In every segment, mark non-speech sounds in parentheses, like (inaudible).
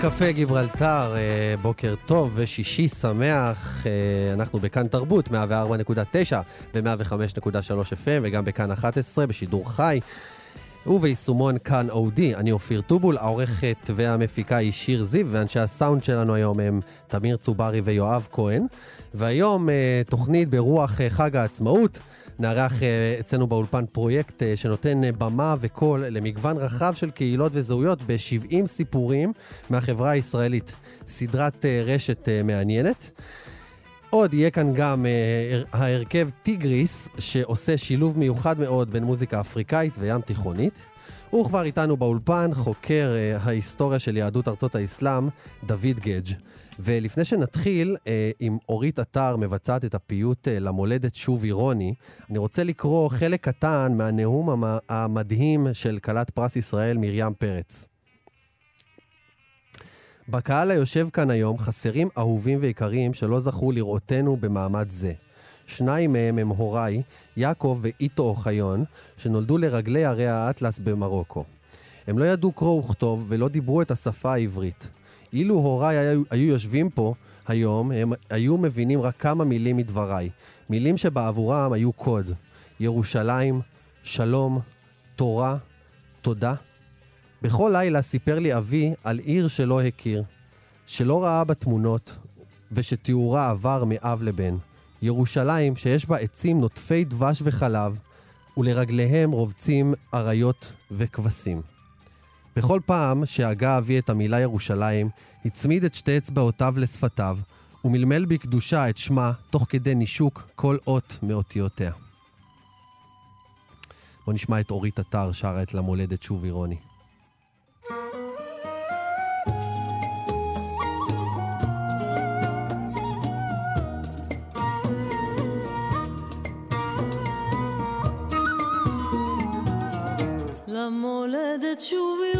קפה גיברלטר, אה, בוקר טוב ושישי שמח. אה, אנחנו בכאן תרבות, 104.9 ו-105.3 FM, וגם בכאן 11 בשידור חי. וביישומון כאן אודי, אני אופיר טובול, העורכת והמפיקה היא שיר זיו, ואנשי הסאונד שלנו היום הם תמיר צוברי ויואב כהן. והיום אה, תוכנית ברוח חג העצמאות. נערך אה, אצלנו באולפן פרויקט אה, שנותן אה, במה וקול למגוון רחב של קהילות וזהויות ב-70 סיפורים מהחברה הישראלית. סדרת רשת מעניינת. עוד יהיה כאן גם ההרכב טיגריס, שעושה שילוב מיוחד מאוד בין מוזיקה אפריקאית וים תיכונית. הוא כבר איתנו באולפן, חוקר ההיסטוריה של יהדות ארצות האסלאם, דוד גדג'. ולפני שנתחיל אה, עם אורית אתר מבצעת את הפיוט אה, למולדת שוב אירוני, אני רוצה לקרוא חלק קטן מהנאום המ- המדהים של כלת פרס ישראל מרים פרץ. בקהל היושב כאן היום חסרים אהובים ויקרים שלא זכו לראותנו במעמד זה. שניים מהם הם הוריי, יעקב ואיטו אוחיון, שנולדו לרגלי ערי האטלס במרוקו. הם לא ידעו קרוא וכתוב ולא דיברו את השפה העברית. אילו הוריי היו, היו יושבים פה היום, הם היו מבינים רק כמה מילים מדבריי. מילים שבעבורם היו קוד. ירושלים, שלום, תורה, תודה. בכל לילה סיפר לי אבי על עיר שלא הכיר, שלא ראה בתמונות, ושתיאורה עבר מאב לבן. ירושלים שיש בה עצים נוטפי דבש וחלב, ולרגליהם רובצים אריות וכבשים. בכל פעם שהגה אבי את המילה ירושלים, הצמיד את שתי אצבעותיו לשפתיו, ומלמל בקדושה את שמה, תוך כדי נישוק כל אות מאותיותיה. בואו נשמע את אורית אתר שרה את למולדת שוב אירוני. למולדת שוב עירוני,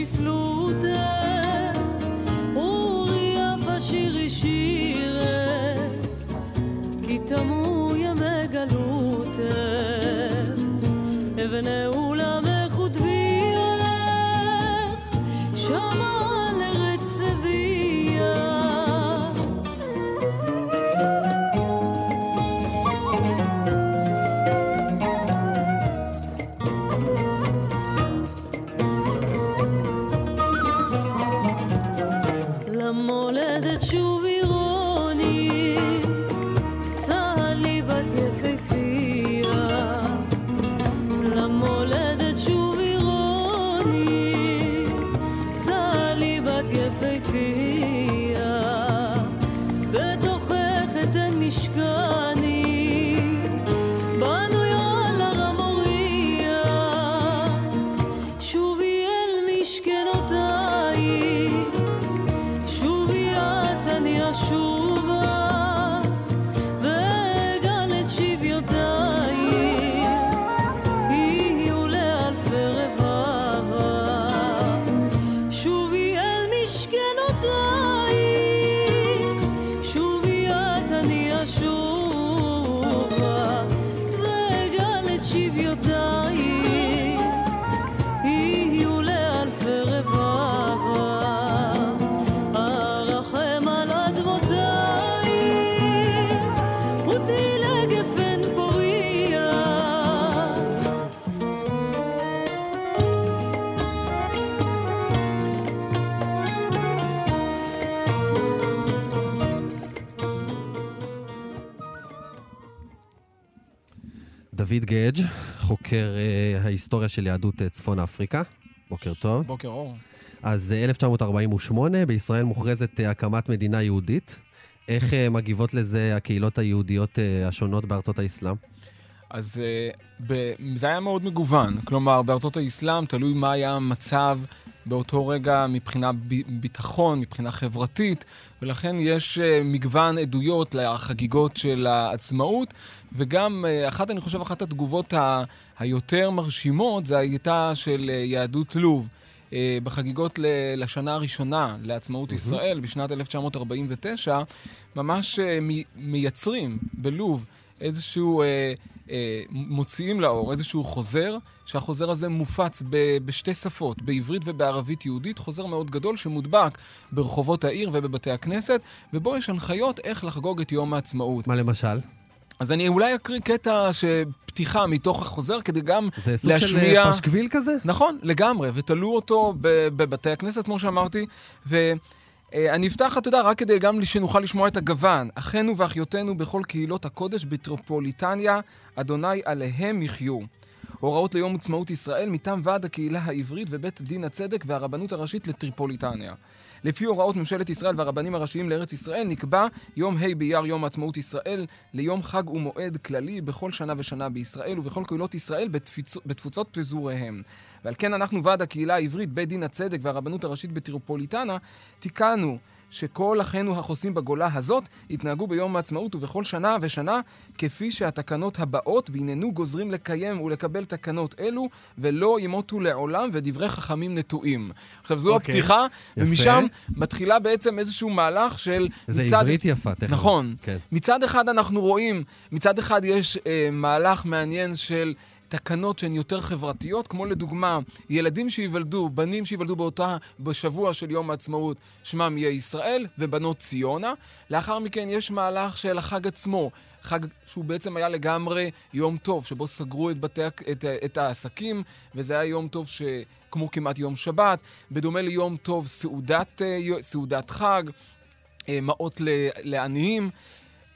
te fluta. Äh, דוד גדג', חוקר אה, ההיסטוריה של יהדות אה, צפון אפריקה. בוקר טוב. בוקר אור. אז אה, 1948, בישראל מוכרזת אה, הקמת מדינה יהודית. איך אה, מגיבות לזה הקהילות היהודיות אה, השונות בארצות האסלאם? אז uh, ב- זה היה מאוד מגוון. כלומר, בארצות האסלאם תלוי מה היה המצב באותו רגע מבחינה ב- ביטחון, מבחינה חברתית, ולכן יש uh, מגוון עדויות לחגיגות של העצמאות, וגם uh, אחת, אני חושב, אחת התגובות ה- היותר מרשימות, זה הייתה של uh, יהדות לוב. בחגיגות לשנה הראשונה לעצמאות ישראל, בשנת 1949, ממש מייצרים בלוב איזשהו, אה, אה, מוציאים לאור איזשהו חוזר, שהחוזר הזה מופץ ב- בשתי שפות, בעברית ובערבית יהודית, חוזר מאוד גדול שמודבק ברחובות העיר ובבתי הכנסת, ובו יש הנחיות איך לחגוג את יום העצמאות. מה למשל? אז אני אולי אקריא קטע שפתיחה מתוך החוזר, כדי גם זה סוג של להשמיע... אה, פשקוויל כזה? נכון, לגמרי, ותלו אותו בבתי הכנסת, כמו שאמרתי, ואני אפתח, אתה יודע, רק כדי גם שנוכל לשמוע את הגוון. אחינו ואחיותינו בכל קהילות הקודש בטריפוליטניה, אדוני עליהם יחיו. הוראות ליום עצמאות ישראל מטעם ועד הקהילה העברית ובית דין הצדק והרבנות הראשית לטריפוליטניה. לפי הוראות ממשלת ישראל והרבנים הראשיים לארץ ישראל, נקבע יום ה' באייר יום עצמאות ישראל ליום חג ומועד כללי בכל שנה ושנה בישראל ובכל קהילות ישראל בתפיצ... בתפוצות פזוריהם. ועל כן אנחנו, ועד הקהילה העברית, בית דין הצדק והרבנות הראשית בטריפוליטנה, תיקנו שכל אחינו החוסים בגולה הזאת יתנהגו ביום העצמאות ובכל שנה ושנה כפי שהתקנות הבאות, והננו גוזרים לקיים ולקבל תקנות אלו, ולא ימותו לעולם, ודברי חכמים נטועים. עכשיו, זו אוקיי, הפתיחה, יפה. ומשם מתחילה בעצם איזשהו מהלך של... זה מצד- עברית יפה, תכף. נכון. כן. מצד אחד אנחנו רואים, מצד אחד יש אה, מהלך מעניין של תקנות שהן יותר חברתיות, כמו לדוגמה, ילדים שייוולדו, בנים שייוולדו באותה, בשבוע של יום העצמאות, שמם יהיה ישראל, ובנות ציונה. לאחר מכן יש מהלך של החג עצמו. חג שהוא בעצם היה לגמרי יום טוב, שבו סגרו את, בתי, את, את העסקים, וזה היה יום טוב ש... כמו כמעט יום שבת, בדומה ליום טוב סעודת, אה, סעודת חג, אה, מעות לעניים.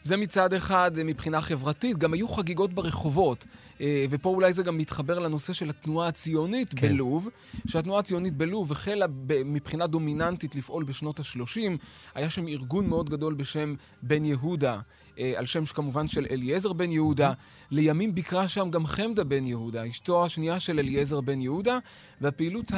זה מצד אחד אה, מבחינה חברתית, גם היו חגיגות ברחובות. אה, ופה אולי זה גם מתחבר לנושא של התנועה הציונית כן. בלוב, שהתנועה הציונית בלוב החלה מבחינה דומיננטית לפעול בשנות ה-30. היה שם ארגון מאוד גדול בשם בן יהודה, אה, על שם כמובן של אליעזר בן יהודה. לימים ביקרה שם גם חמדה בן יהודה, אשתו השנייה של אליעזר בן יהודה, והפעילות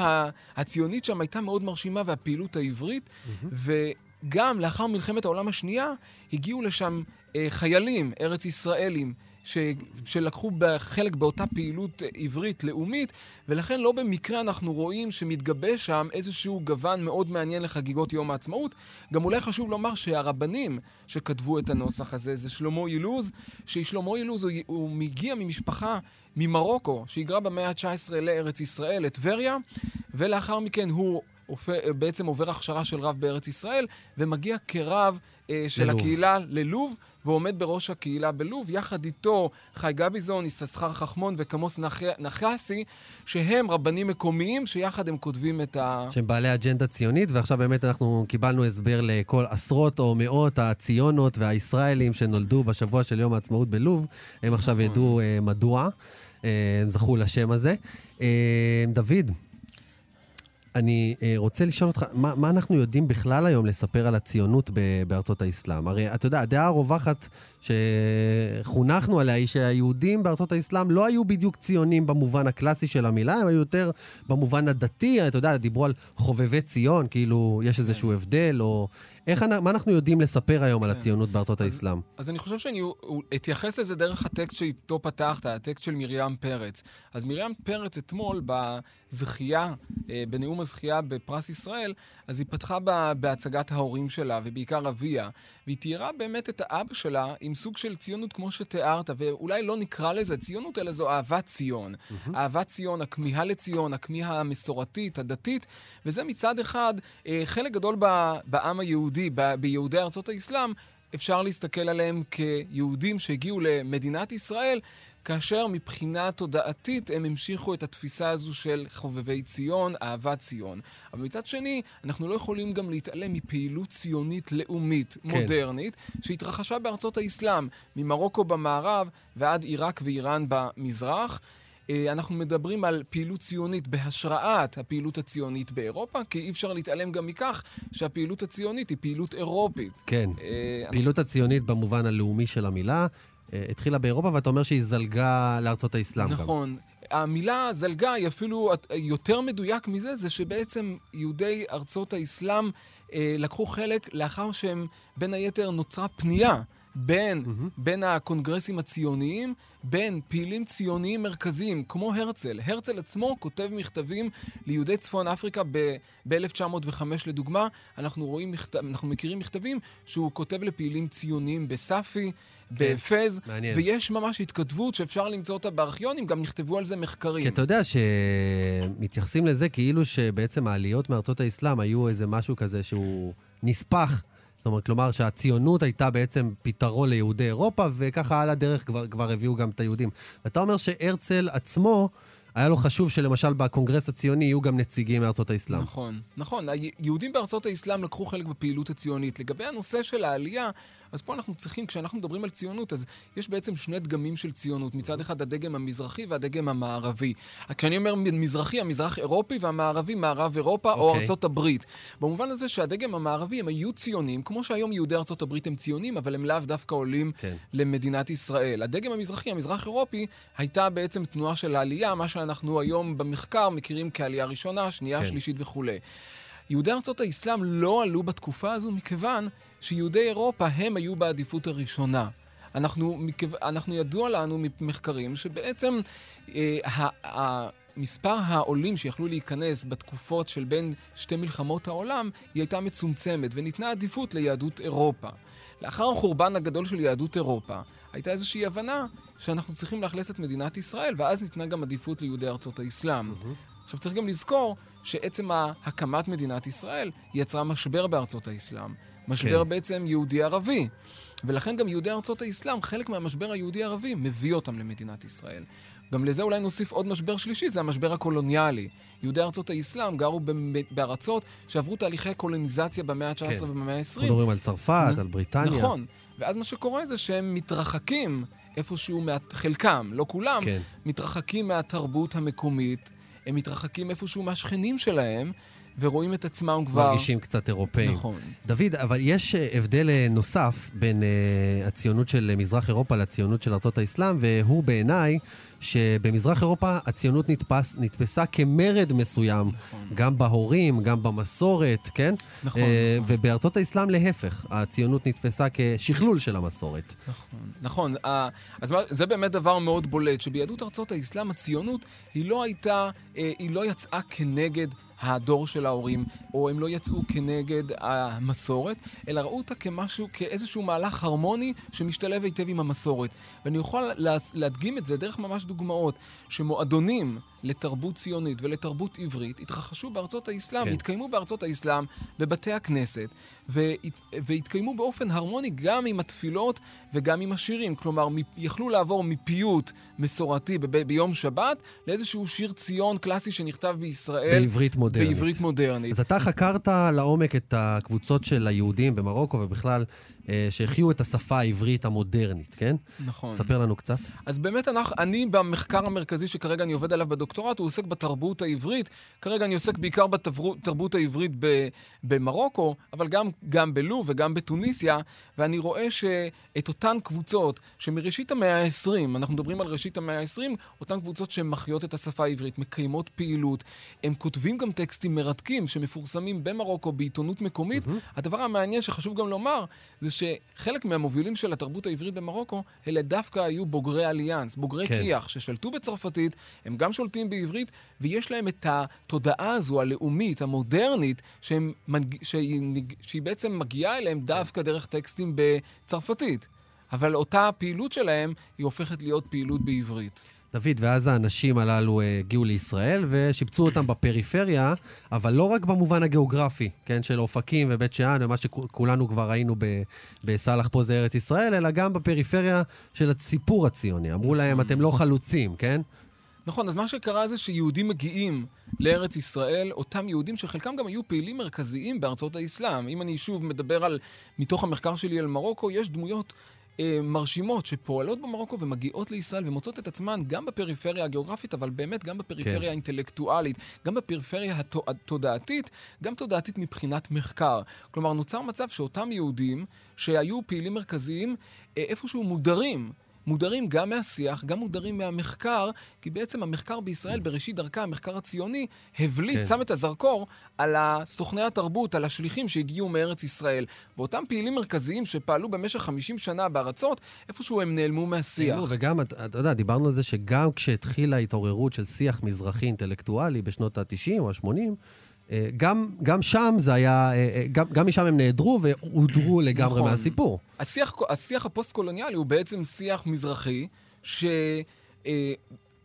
הציונית שם הייתה מאוד מרשימה, והפעילות העברית, וגם לאחר מלחמת העולם השנייה הגיעו לשם אה, חיילים ארץ ישראלים. ש... שלקחו חלק באותה פעילות עברית לאומית, ולכן לא במקרה אנחנו רואים שמתגבש שם איזשהו גוון מאוד מעניין לחגיגות יום העצמאות. גם אולי חשוב לומר שהרבנים שכתבו את הנוסח הזה זה שלמה אילוז, ששלמה אילוז הוא, הוא מגיע ממשפחה ממרוקו, שהיגרה במאה ה-19 לארץ ישראל, לטבריה, ולאחר מכן הוא בעצם עובר הכשרה של רב בארץ ישראל, ומגיע כרב אה, של ללוב. הקהילה ללוב, ועומד בראש הקהילה בלוב, יחד איתו חי גביזון, יששכר חכמון וקמוס נח- נחסי, שהם רבנים מקומיים, שיחד הם כותבים את ה... שהם בעלי אג'נדה ציונית, ועכשיו באמת אנחנו קיבלנו הסבר לכל עשרות או מאות הציונות והישראלים שנולדו בשבוע של יום העצמאות בלוב. הם עכשיו נכון. ידעו אה, מדוע אה, הם זכו לשם הזה. אה, דוד, אני אה, רוצה לשאול אותך, מה, מה אנחנו יודעים בכלל היום לספר על הציונות בארצות האסלאם? הרי אתה יודע, הדעה הרווחת שחונכנו עליה היא שהיהודים בארצות האסלאם לא היו בדיוק ציונים במובן הקלאסי של המילה, הם היו יותר במובן הדתי, אתה יודע, דיברו על חובבי ציון, כאילו יש איזשהו הבדל, או... איך, מה אנחנו יודעים לספר היום על כן. הציונות בארצות אז- האסלאם? אז אני חושב שאני אתייחס לזה דרך הטקסט שאיתו פתחת, הטקסט של מרים פרץ. אז מרים פרץ אתמול, בזכייה, אה, בנאום הזכייה בפרס ישראל, אז היא פתחה ב- בהצגת ההורים שלה, ובעיקר אביה, והיא תיארה באמת את האבא שלה עם סוג של ציונות כמו שתיארת, ואולי לא נקרא לזה ציונות, אלא זו אהבת ציון. אהבת ציון, הכמיהה לציון, הכמיהה המסורתית, הדתית, וזה מצד אחד אה, חלק גדול ב- בעם היהודי, ב- ביהודי ארצות האסלאם, אפשר להסתכל עליהם כיהודים שהגיעו למדינת ישראל, כאשר מבחינה תודעתית הם המשיכו את התפיסה הזו של חובבי ציון, אהבת ציון. אבל מצד שני, אנחנו לא יכולים גם להתעלם מפעילות ציונית לאומית, כן. מודרנית, שהתרחשה בארצות האסלאם, ממרוקו במערב ועד עיראק ואיראן במזרח. אה, אנחנו מדברים על פעילות ציונית בהשראת הפעילות הציונית באירופה, כי אי אפשר להתעלם גם מכך שהפעילות הציונית היא פעילות אירופית. כן. אה, פעילות הציונית במובן הלאומי של המילה התחילה באירופה, ואתה אומר שהיא זלגה לארצות האסלאם גם. נכון. המילה זלגה היא אפילו יותר מדויק מזה, זה שבעצם יהודי ארצות האסלאם אה, לקחו חלק לאחר שהם, בין היתר, נוצרה פנייה בין, mm-hmm. בין הקונגרסים הציוניים, בין פעילים ציוניים מרכזיים, כמו הרצל. הרצל עצמו כותב מכתבים ליהודי צפון אפריקה ב-1905 לדוגמה. אנחנו רואים, מכת... אנחנו מכירים מכתבים שהוא כותב לפעילים ציוניים בסאפי, בפז, מעניין. ויש ממש התכתבות שאפשר למצוא אותה בארכיונים, גם נכתבו על זה מחקרים. כי אתה יודע שמתייחסים לזה כאילו שבעצם העליות מארצות האסלאם היו איזה משהו כזה שהוא נספח. זאת אומרת, כלומר שהציונות הייתה בעצם פתרון ליהודי אירופה, וככה על הדרך כבר, כבר הביאו גם את היהודים. ואתה אומר שהרצל עצמו, היה לו חשוב שלמשל בקונגרס הציוני יהיו גם נציגים מארצות האסלאם. נכון, נכון. היהודים בארצות האסלאם לקחו חלק בפעילות הציונית. לגבי הנושא של העלייה, אז פה אנחנו צריכים, כשאנחנו מדברים על ציונות, אז יש בעצם שני דגמים של ציונות. מצד אחד הדגם המזרחי והדגם המערבי. כשאני אומר מזרחי, המזרח אירופי והמערבי, מערב אירופה או אוקיי. ארצות הברית. במובן הזה שהדגם המערבי הם היו ציונים, כמו שהיום יהודי ארצות הברית הם ציונים, אבל הם לאו דווקא עולים כן. למדינת ישראל. הדגם המזרחי, המזרח אירופי, הייתה בעצם תנועה של העלייה, מה שאנחנו היום במחקר מכירים כעלייה ראשונה, שנייה, כן. שלישית וכולי. יהודי ארצות האסלאם לא עלו בתקופה הזו מכיוון שיהודי אירופה הם היו בעדיפות הראשונה. אנחנו, אנחנו ידוע לנו ממחקרים שבעצם אה, ה- ה- מספר העולים שיכלו להיכנס בתקופות של בין שתי מלחמות העולם, היא הייתה מצומצמת וניתנה עדיפות ליהדות אירופה. לאחר החורבן הגדול של יהדות אירופה, הייתה איזושהי הבנה שאנחנו צריכים לאכלס את מדינת ישראל, ואז ניתנה גם עדיפות ליהודי ארצות האסלאם. עכשיו צריך גם לזכור שעצם הקמת מדינת ישראל יצרה משבר בארצות האסלאם. משבר כן. בעצם יהודי-ערבי. ולכן גם יהודי ארצות האסלאם, חלק מהמשבר היהודי-ערבי מביא אותם למדינת ישראל. גם לזה אולי נוסיף עוד משבר שלישי, זה המשבר הקולוניאלי. יהודי ארצות האסלאם גרו בארצות שעברו תהליכי קולוניזציה במאה ה-19 כן. ובמאה ה-20. אנחנו מדברים על צרפת, נ- על בריטניה. נכון. ואז מה שקורה זה שהם מתרחקים איפשהו, מה... חלקם, לא כולם, כן. מתרחקים מהתרבות המקומית, הם מתרחקים איפשהו מהשכנים שלהם, ורואים את עצמם כבר... מרגישים קצת אירופאים. נכון. דוד, אבל יש אה, הבדל אה, נוסף בין אה, הציונות של מזרח אירופה לציונות של ארצות האסלאם, והוא בעיניי שבמזרח אירופה הציונות נתפס, נתפסה כמרד מסוים, נכון. גם בהורים, גם במסורת, כן? נכון, אה, נכון. ובארצות האסלאם להפך, הציונות נתפסה כשכלול של המסורת. נכון, נכון. אה, אז מה- זה באמת דבר מאוד בולט, שביהדות ארצות האסלאם הציונות היא לא הייתה, אה, היא לא יצאה כנגד הדור של ההורים, או הם לא יצאו כנגד המסורת, אלא ראו אותה כמשהו, כאיזשהו מהלך הרמוני שמשתלב היטב עם המסורת. ואני יכול לה- להדגים את זה דרך ממש דוגמאות, שמועדונים לתרבות ציונית ולתרבות עברית התרחשו בארצות האסלאם, כן. התקיימו בארצות האסלאם, בבתי הכנסת, והת, והתקיימו באופן הרמוני גם עם התפילות וגם עם השירים. כלומר, מ- יכלו לעבור מפיוט מסורתי ב- ביום שבת לאיזשהו שיר ציון קלאסי שנכתב בישראל. בעברית מודרנית. בעברית מודרנית. אז אתה חקרת לעומק את הקבוצות של היהודים במרוקו ובכלל, שהחיו את השפה העברית המודרנית, כן? נכון. ספר לנו קצת. אז באמת, אנחנו, אני במחקר המרכזי שכרגע אני עובד עליו בדוקטורט, הוא עוסק בתרבות העברית. כרגע אני עוסק בעיקר בתרבות העברית במרוקו, אבל גם, גם בלוב וגם בתוניסיה, ואני רואה שאת אותן קבוצות שמראשית המאה ה-20, אנחנו מדברים על ראשית המאה ה-20, אותן קבוצות שהן מחיות את השפה העברית, מקיימות פעילות, הם כותבים גם טקסטים מרתקים שמפורסמים במרוקו בעיתונות מקומית. הדבר המעניין שחשוב גם לומר, זה שחלק מהמובילים של התרבות העברית במרוקו, אלה דווקא היו בוגרי אליאנס, בוגרי כן. כן. כי"ח, ששלטו בצרפתית, הם גם שולטים בעברית, ויש להם את התודעה הזו, הלאומית, המודרנית, שהם, שהיא, שהיא בעצם מגיעה אליהם דווקא דרך טקסטים בצרפתית. אבל אותה הפעילות שלהם, היא הופכת להיות פעילות בעברית. דוד, ואז האנשים הללו אה, הגיעו לישראל ושיפצו אותם בפריפריה, אבל לא רק במובן הגיאוגרפי, כן, של אופקים ובית שאן ומה שכולנו כבר ראינו בסאלח פה זה ארץ ישראל, אלא גם בפריפריה של הסיפור הציוני. אמרו להם, אתם לא חלוצים, כן? נכון, אז מה שקרה זה שיהודים מגיעים לארץ ישראל, אותם יהודים שחלקם גם היו פעילים מרכזיים בארצות האסלאם. אם אני שוב מדבר על, מתוך המחקר שלי על מרוקו, יש דמויות אה, מרשימות שפועלות במרוקו ומגיעות לישראל ומוצאות את עצמן גם בפריפריה הגיאוגרפית, אבל באמת גם בפריפריה כן. האינטלקטואלית, גם בפריפריה התו- התודעתית, גם תודעתית מבחינת מחקר. כלומר, נוצר מצב שאותם יהודים שהיו פעילים מרכזיים, אה, איפשהו מודרים. מודרים גם מהשיח, גם מודרים מהמחקר, כי בעצם המחקר בישראל, בראשית דרכה, המחקר הציוני, הבליט, כן. שם את הזרקור על סוכני התרבות, על השליחים שהגיעו מארץ ישראל. ואותם פעילים מרכזיים שפעלו במשך 50 שנה בארצות, איפשהו הם נעלמו מהשיח. תראו, וגם, אתה אתה יודע, דיברנו על זה שגם כשהתחילה ההתעוררות של שיח מזרחי אינטלקטואלי בשנות ה-90 או ה-80, גם, גם שם זה היה, אה, אה, גם, גם משם הם נעדרו והודרו לגמרי נכון. מהסיפור. השיח, השיח הפוסט-קולוניאלי הוא בעצם שיח מזרחי, שהוא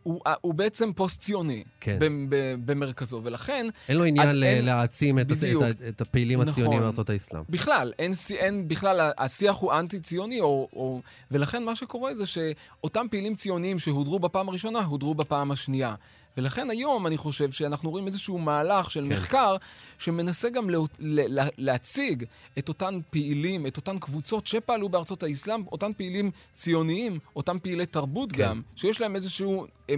הוא, הוא בעצם פוסט-ציוני כן. במרכזו, ולכן אין לו עניין ל- אין- להעצים את, בדיוק. את, את הפעילים נכון. הציונים מארצות האסלאם. בכלל, אין, אין בכלל, השיח הוא אנטי-ציוני, או, או, ולכן מה שקורה זה שאותם פעילים ציוניים שהודרו בפעם הראשונה, הודרו בפעם השנייה. ולכן היום אני חושב שאנחנו רואים איזשהו מהלך של כן. מחקר שמנסה גם לה, לה, להציג את אותן פעילים, את אותן קבוצות שפעלו בארצות האסלאם, אותן פעילים ציוניים, אותם פעילי תרבות כן. כן. גם, שיש להם איזושהי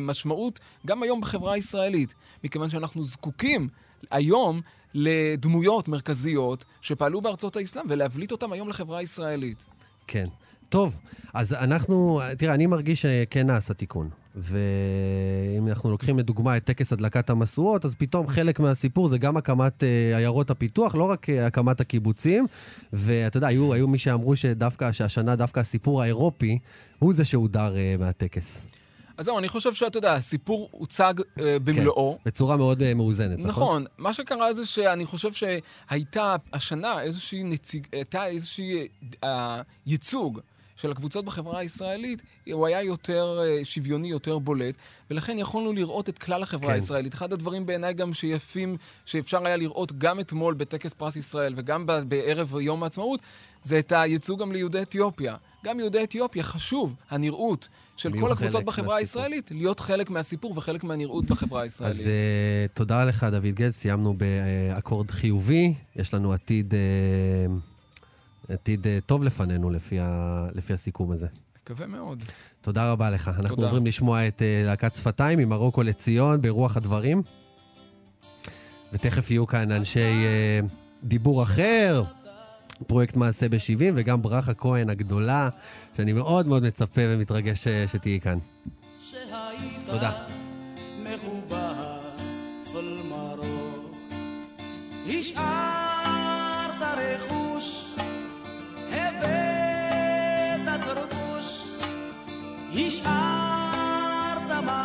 משמעות גם היום בחברה הישראלית, מכיוון שאנחנו זקוקים היום לדמויות מרכזיות שפעלו בארצות האסלאם ולהבליט אותם היום לחברה הישראלית. כן. טוב, אז אנחנו, תראה, אני מרגיש שכן נעשה תיקון. ואם אנחנו לוקחים לדוגמה את טקס הדלקת המשואות, אז פתאום חלק מהסיפור זה גם הקמת אה, עיירות הפיתוח, לא רק אה, הקמת הקיבוצים. ואתה יודע, היו, היו מי שאמרו שדווקא, שהשנה דווקא הסיפור האירופי הוא זה שהודר אה, מהטקס. אז זהו, אני חושב שאתה יודע, הסיפור הוצג אה, במלואו. בצורה מאוד אה, מאוזנת, נכון? נכון. מה שקרה זה שאני חושב שהייתה השנה איזושהי נציג... הייתה איזושהי אה, ייצוג של הקבוצות בחברה הישראלית, הוא היה יותר אה, שוויוני, יותר בולט, ולכן יכולנו לראות את כלל החברה כן. הישראלית. אחד הדברים בעיניי גם שיפים, שאפשר היה לראות גם אתמול בטקס פרס ישראל וגם בערב יום העצמאות, זה את הייצוג גם ליהודי אתיופיה. גם יהודי אתיופיה חשוב, הנראות של כל הקבוצות בחברה מהסיפור. הישראלית, להיות חלק מהסיפור וחלק מהנראות בחברה הישראלית. אז uh, תודה לך, דוד גל. סיימנו באקורד חיובי. יש לנו עתיד, uh, עתיד uh, טוב לפנינו לפי, ה, לפי הסיכום הזה. מקווה מאוד. תודה רבה לך. אנחנו תודה. עוברים לשמוע את uh, להקת שפתיים ממרוקו לציון ברוח הדברים. ותכף יהיו כאן אנשי uh, דיבור אחר, פרויקט מעשה ב-70, וגם ברכה כהן הגדולה, שאני מאוד מאוד מצפה ומתרגש uh, שתהיי כאן. תודה. השארת רכוש Izartamar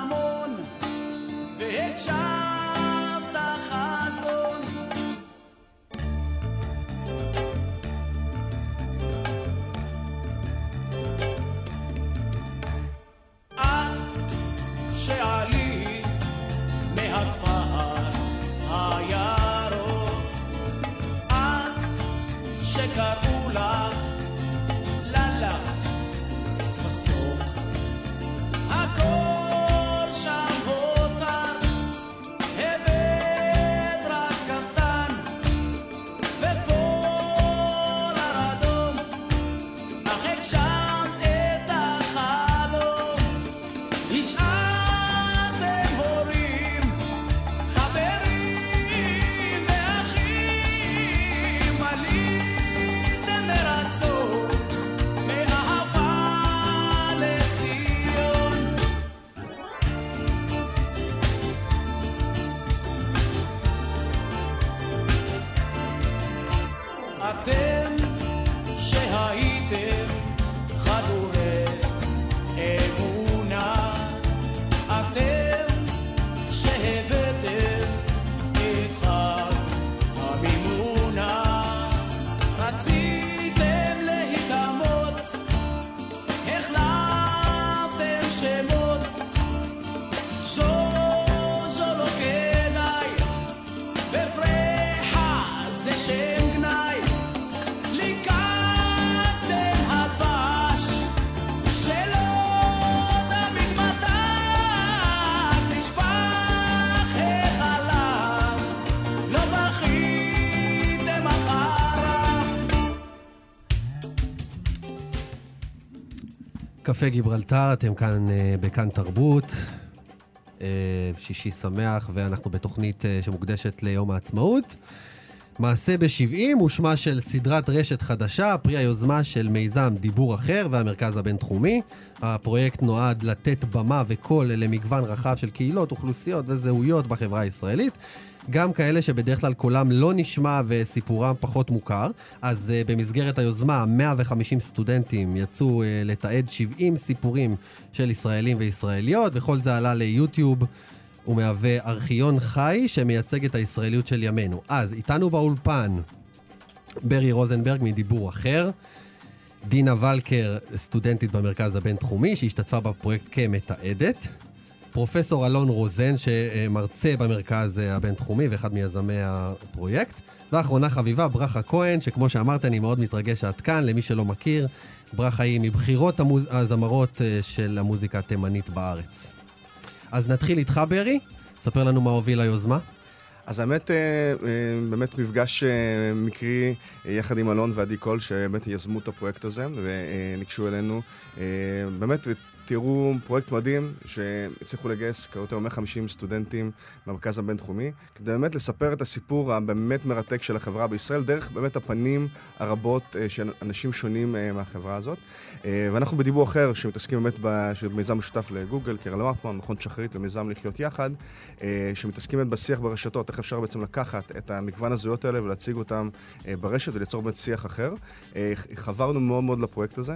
קפה גיברלטר, אתם כאן אה, בכאן תרבות. אה, שישי שמח, ואנחנו בתוכנית אה, שמוקדשת ליום העצמאות. מעשה ב-70 הוא שמה של סדרת רשת חדשה, פרי היוזמה של מיזם דיבור אחר והמרכז הבינתחומי. הפרויקט נועד לתת במה וקול למגוון רחב של קהילות, אוכלוסיות וזהויות בחברה הישראלית. גם כאלה שבדרך כלל קולם לא נשמע וסיפורם פחות מוכר. אז uh, במסגרת היוזמה, 150 סטודנטים יצאו uh, לתעד 70 סיפורים של ישראלים וישראליות, וכל זה עלה ליוטיוב. הוא מהווה ארכיון חי שמייצג את הישראליות של ימינו. אז איתנו באולפן ברי רוזנברג מדיבור אחר, דינה ולקר, סטודנטית במרכז הבינתחומי, שהשתתפה בפרויקט כמתעדת, פרופסור אלון רוזן, שמרצה במרכז הבינתחומי ואחד מיזמי הפרויקט, ואחרונה חביבה, ברכה כהן, שכמו שאמרת, אני מאוד מתרגש שאת כאן, למי שלא מכיר, ברכה היא מבחירות המוז... הזמרות אה, של המוזיקה התימנית בארץ. אז נתחיל איתך, ברי, ספר לנו מה הוביל ליוזמה. אז האמת, אה, אה, באמת מפגש מקרי יחד עם אלון ועדי קול, שבאמת יזמו את הפרויקט הזה וניגשו אלינו. באמת, תראו פרויקט מדהים שהצליחו לגייס קרוב ל-150 סטודנטים מהמרכז הבינתחומי, כדי באמת לספר את הסיפור הבאמת מרתק של החברה בישראל, דרך באמת הפנים הרבות אה, של אנשים שונים אה, מהחברה הזאת. אה, ואנחנו בדיבור אחר, שמתעסקים באמת במיזם משותף לגוגל, קרן מפמן, מכון שחרית ומיזם לחיות יחד, שמתעסקים באמת בשיח ברשתות, איך אפשר בעצם לקחת את המגוון הזהויות האלה ולהציג אותם ברשת וליצור באמת שיח אחר. חברנו מאוד מאוד לפרויקט הזה,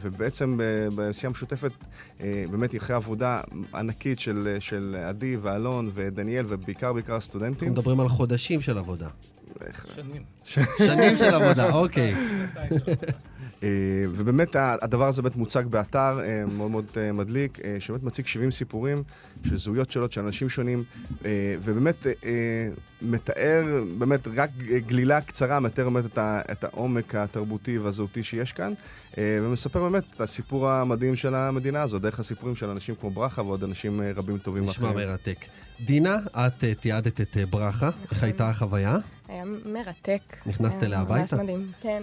ובעצם ב- בעשייה משותפת, באמת אחרי עבודה ענקית של, של עדי ואלון ודניאל, ובעיקר בעיקר הסטודנטים. אנחנו מדברים על חודשים של עבודה. שנים. שנים של עבודה, (laughs) אוקיי. אה, ובאמת הדבר הזה באמת מוצג באתר אה, מאוד מאוד אה, מדליק, שבאמת מציג 70 סיפורים של זהויות שונות, של אנשים שונים, ובאמת מתאר, באמת רק גלילה קצרה, מתאר באמת את, ה- את העומק התרבותי והזהותי שיש כאן, ומספר באמת את הסיפור המדהים של המדינה הזו, דרך הסיפורים של אנשים כמו ברכה ועוד אנשים רבים טובים נשמע אחרים. מרתק. דינה, את תיעדת את ברכה, איך הייתה החוויה? היה מרתק. נכנסת אליה ממש הביתה? מדהים, כן.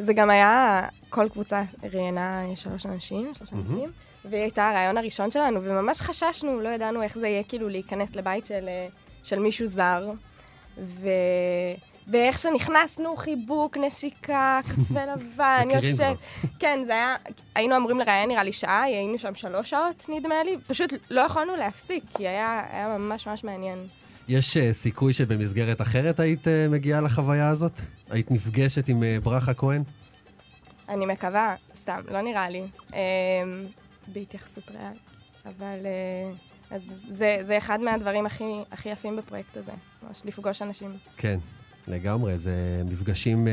זה גם היה, כל קבוצה ראיינה שלוש אנשים, שלושה אנשים, והיא הייתה הרעיון הראשון שלנו, וממש חששנו, לא ידענו איך זה יהיה כאילו להיכנס לבית של, אה, של מישהו זר. ו... ואיך שנכנסנו, חיבוק, נשיקה, קפה (laughs) לבן, יושב... כן, זה היה... היינו אמורים לראיין נראה לי שעה, היינו שם שלוש שעות, נדמה לי. פשוט לא יכולנו להפסיק, כי היה, היה ממש ממש מעניין. יש אה, סיכוי שבמסגרת אחרת היית אה, מגיעה לחוויה הזאת? היית נפגשת עם אה, ברכה כהן? אני מקווה, סתם, לא נראה לי. אמ, בהתייחסות ריאלית. אבל... אז זה, זה אחד מהדברים הכי, הכי יפים בפרויקט הזה, ממש לפגוש אנשים. כן, לגמרי, זה מפגשים...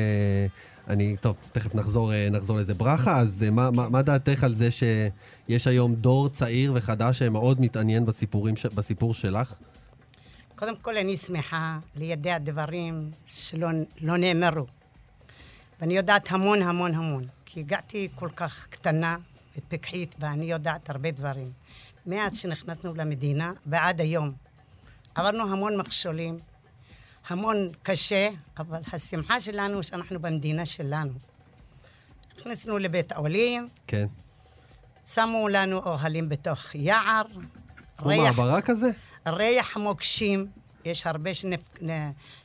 אני, טוב, תכף נחזור, נחזור לזה. ברכה, אז מה, מה, מה דעתך על זה שיש היום דור צעיר וחדש שמאוד מתעניין בסיפורים, בסיפור שלך? קודם כל, אני שמחה לידע דברים שלא לא נאמרו. ואני יודעת המון המון המון, כי הגעתי כל כך קטנה ופקחית, ואני יודעת הרבה דברים. מאז שנכנסנו למדינה ועד היום. עברנו המון מכשולים, המון קשה, אבל השמחה שלנו שאנחנו במדינה שלנו. נכנסנו לבית עולים, כן. שמו לנו אוהלים בתוך יער. כמו ריח- מעברה כזה? ריח המוקשים, יש הרבה שנפ...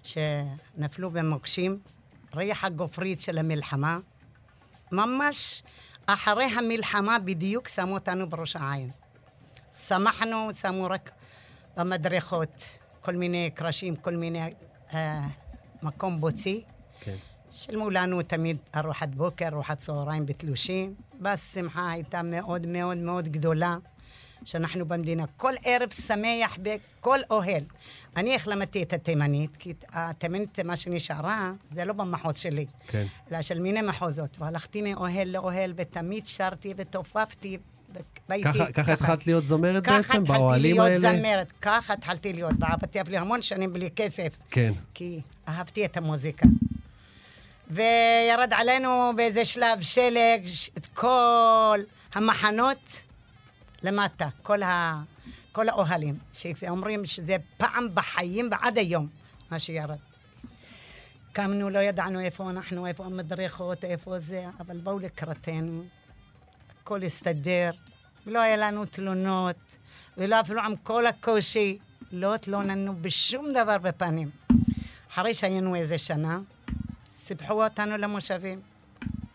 שנפלו במוקשים. ריח הגופרית של המלחמה. ממש אחרי המלחמה בדיוק שמו אותנו בראש העין. שמחנו, שמו רק במדרכות כל מיני קרשים, כל מיני אה, מקום בוצי. כן. שילמו לנו תמיד ארוחת בוקר, ארוחת צהריים בתלושים. והשמחה הייתה מאוד מאוד מאוד גדולה שאנחנו במדינה. כל ערב שמח בכל אוהל. אני איך למדתי את התימנית, כי התימנית, מה שנשארה, זה לא במחוז שלי, כן. אלא של מיני מחוזות. והלכתי מאוהל לאוהל, ותמיד שרתי ותופפתי. והייתי ככה- ככה התחלת להיות זמרת ככה בעצם, באוהלים התחלתי להיות האלה? זמרת, ככה התחלתי להיות, ועבדתי אבל המון שנים בלי כסף. כן. כי אהבתי את המוזיקה. וירד עלינו באיזה שלב שלג את כל המחנות למטה, כל, ה, כל האוהלים. שאומרים שזה פעם בחיים ועד היום, מה שירד. קמנו, לא ידענו איפה אנחנו, איפה המדרכות, איפה זה, אבל באו לקראתנו, הכל הסתדר, ולא היה לנו תלונות, ולא אפילו עם כל הקושי, לא התלוננו בשום דבר בפנים. אחרי שהיינו איזה שנה, סיפחו אותנו למושבים.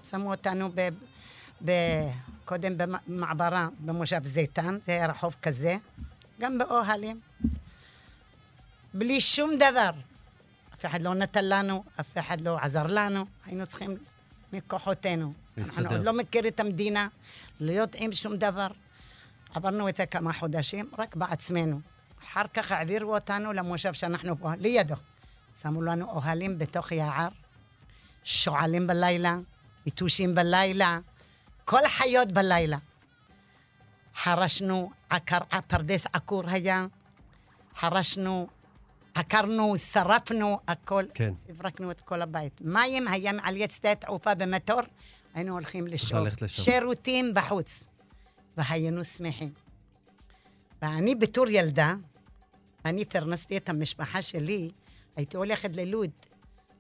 שמו אותנו ב... ב קודם במעברה במושב זיתן, זה היה רחוב כזה, גם באוהלים. בלי שום דבר. אף אחד לא נתן לנו, אף אחד לא עזר לנו, היינו צריכים מכוחותינו. אנחנו להסתדר. עוד לא מכיר את המדינה, לא יודעים שום דבר. עברנו את זה כמה חודשים, רק בעצמנו. אחר כך העבירו אותנו למושב שאנחנו פה, לידו. שמו לנו אוהלים בתוך יער, שועלים בלילה, יתושים בלילה, כל החיות בלילה. חרשנו, עקר, פרדס עקור היה, חרשנו, עקרנו, שרפנו, הכל. כן. הברקנו את כל הבית. מים היה על יד שדה התעופה במטור, היינו הולכים לשם. שירותים בחוץ. והיינו שמחים. ואני בתור ילדה, אני פרנסתי את המשפחה שלי, הייתי הולכת ללוד.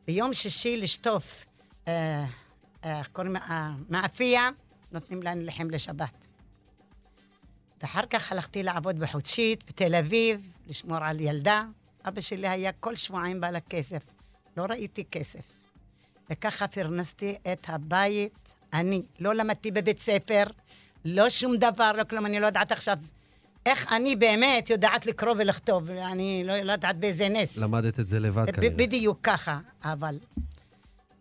ביום שישי לשטוף, אה, אה, איך קוראים, אה, מאפייה, נותנים לנו לחם לשבת. ואחר כך הלכתי לעבוד בחודשית בתל אביב, לשמור על ילדה. אבא שלי היה כל שבועיים בא לכסף. לא ראיתי כסף. וככה פרנסתי את הבית. אני לא למדתי בבית ספר, לא שום דבר, לא כלום, אני לא יודעת עכשיו איך אני באמת יודעת לקרוא ולכתוב. אני לא יודעת באיזה נס. למדת את זה לבד כנראה. בדיוק ככה, אבל...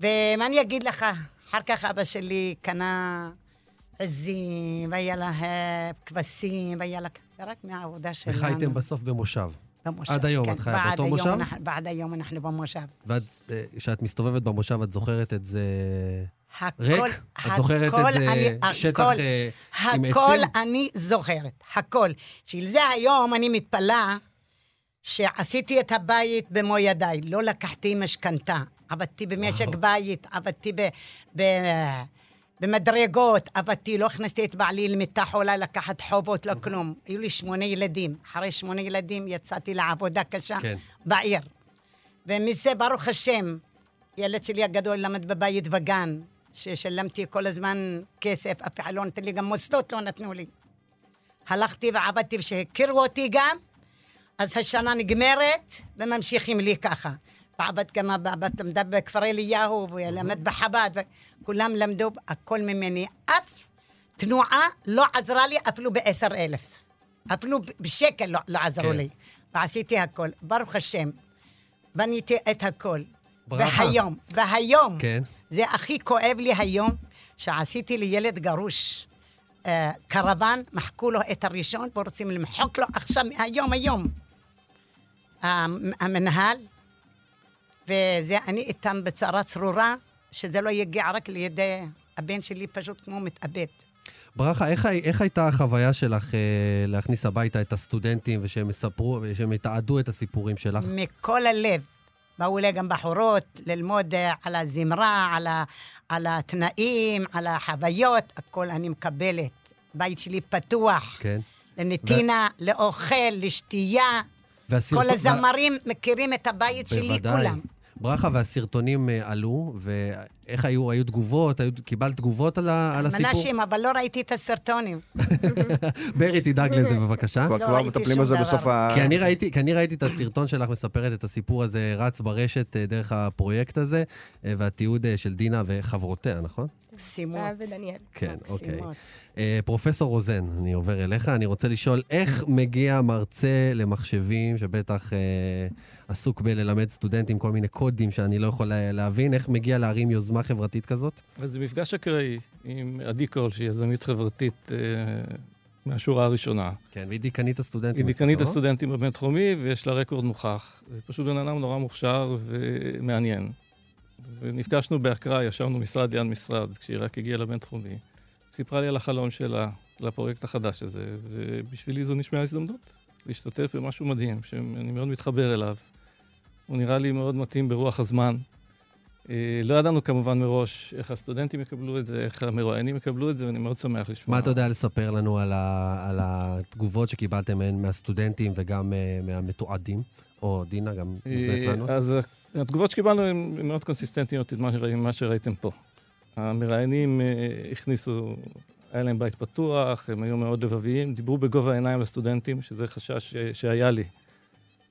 ומה אני אגיד לך? אחר כך אבא שלי קנה עזים, והיה לה כבשים, והיה לה... רק מהעבודה שלנו. וחייתם בסוף במושב. במושב. עד היום כן, את חיה באותו מושב? אנחנו- ועד היום אנחנו במושב. ואת, אה, מסתובבת במושב, את זוכרת את זה הכל, ריק? את זוכרת הכל את זה אני- שטח הכל- אה, עם הכל עצים? אני זוכרת, הכל. בשביל זה היום אני מתפלאה שעשיתי את הבית במו ידיי, לא לקחתי משכנתה. עבדתי במשק בית, עבדתי ב... ב במדרגות, עבדתי, לא הכנסתי את בעלי למיטה חולה לקחת חובות, לא כלום. היו לי שמונה ילדים. אחרי שמונה ילדים יצאתי לעבודה קשה כן. בעיר. ומזה, ברוך השם, ילד שלי הגדול למד בבית וגן, ששלמתי כל הזמן כסף, אף אחד לא נתן לי, גם מוסדות לא נתנו לי. הלכתי ועבדתי, ושהכירו אותי גם, אז השנה נגמרת, וממשיכים לי ככה. גם, עבד- למדה בכפר אליהו, ולמד בחב"ד, וכולם למדו הכל ממני. אף תנועה לא עזרה לי אפילו בעשר אלף. אפילו בשקל לא, לא עזרו כן. לי. ועשיתי הכל, ברוך השם. בניתי את הכל. ברכה. והיום, והיום, כן. זה הכי כואב לי היום, שעשיתי לילד גרוש אה, קרוון, מחקו לו את הראשון ורוצים למחוק לו עכשיו, היום, היום. המ- המנהל, וזה, אני איתם בצרה צרורה, שזה לא יגיע רק לידי הבן שלי, פשוט כמו מתאבד. ברכה, איך, איך הייתה החוויה שלך אה, להכניס הביתה את הסטודנטים ושהם יספרו, ושהם יתעדו את הסיפורים שלך? מכל הלב, באו אליי גם בחורות ללמוד אה, על הזמרה, על, ה, על התנאים, על החוויות, הכל אני מקבלת. בית שלי פתוח כן. לנתינה, לאוכל, לשתייה. והסרטו- כל הזמרים מכירים את הבית שלי, בוודאי. כולם. ברכה והסרטונים אה, עלו, ואיך היו, היו תגובות? היו, קיבלת תגובות על, ה- על הסיפור? מנשים, אבל לא ראיתי את הסרטונים. (laughs) ברי, תדאג לזה (laughs) בבקשה. כבר לא כבר ראיתי מטפלים שום בזה. בסוף ה... כי אני ראיתי, כי אני ראיתי את הסרטון שלך מספרת את הסיפור הזה רץ ברשת אה, דרך הפרויקט הזה, אה, והתיעוד אה, של דינה וחברותיה, נכון? מקסימות. סתיו ודניאל. כן, אוקיי. פרופסור רוזן, אני עובר אליך, אני רוצה לשאול, איך מגיע מרצה למחשבים, שבטח אה, עסוק בללמד סטודנטים כל מיני קודים שאני לא יכול לה- להבין, איך מגיע להרים יוזמה חברתית כזאת? אז זה מפגש אקראי עם עדי קול, שהיא יזמית חברתית אה, מהשורה הראשונה. כן, והיא דיקנית הסטודנטים. היא דיקנית לא? הסטודנטים בבינתחומי, ויש לה רקורד מוכח. זה פשוט בן אדם נורא מוכשר ומעניין. ונפגשנו באקראי, ישבנו משרד ליד משרד, כשהיא רק הגיעה לבינתחומי. סיפרה לי על החלום שלה, לפרויקט החדש הזה, ובשבילי זו נשמעה הזדמנות להשתתף במשהו מדהים, שאני מאוד מתחבר אליו. הוא נראה לי מאוד מתאים ברוח הזמן. אה, לא ידענו כמובן מראש איך הסטודנטים יקבלו את זה, איך המרואיינים יקבלו את זה, ואני מאוד שמח לשמוע. מה אתה יודע לספר לנו על, ה, על התגובות שקיבלתם מהסטודנטים וגם אה, מהמתועדים? או דינה, גם מופנית אה, לנו? אז התגובות שקיבלנו הן מאוד קונסיסטנטיות עם מה שראיתם, מה שראיתם פה. המראיינים הכניסו, היה להם בית פתוח, הם היו מאוד לבביים, דיברו בגובה העיניים לסטודנטים, שזה חשש שהיה לי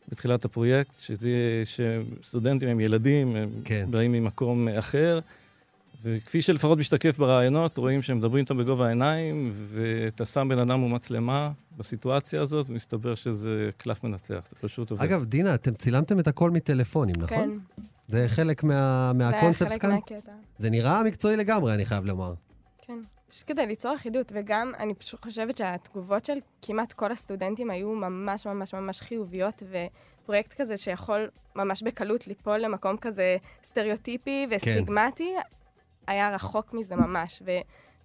בתחילת הפרויקט, שזה שסטודנטים הם ילדים, הם כן. באים ממקום אחר, וכפי שלפחות משתקף בראיונות, רואים שהם מדברים איתם בגובה העיניים, ואתה שם בן אדם ומצלמה בסיטואציה הזאת, ומסתבר שזה קלף מנצח, זה פשוט עובד. אגב, דינה, אתם צילמתם את הכל מטלפונים, נכון? כן, זה חלק מה, זה היה מהקונספט חלק כאן? מהקטע. זה נראה מקצועי לגמרי, אני חייב לומר. כן. פשוט כדי ליצור אחידות, וגם אני פשוט חושבת שהתגובות של כמעט כל הסטודנטים היו ממש ממש ממש חיוביות, ופרויקט כזה שיכול ממש בקלות ליפול למקום כזה סטריאוטיפי וסטיגמטי, היה רחוק מזה ממש. ו,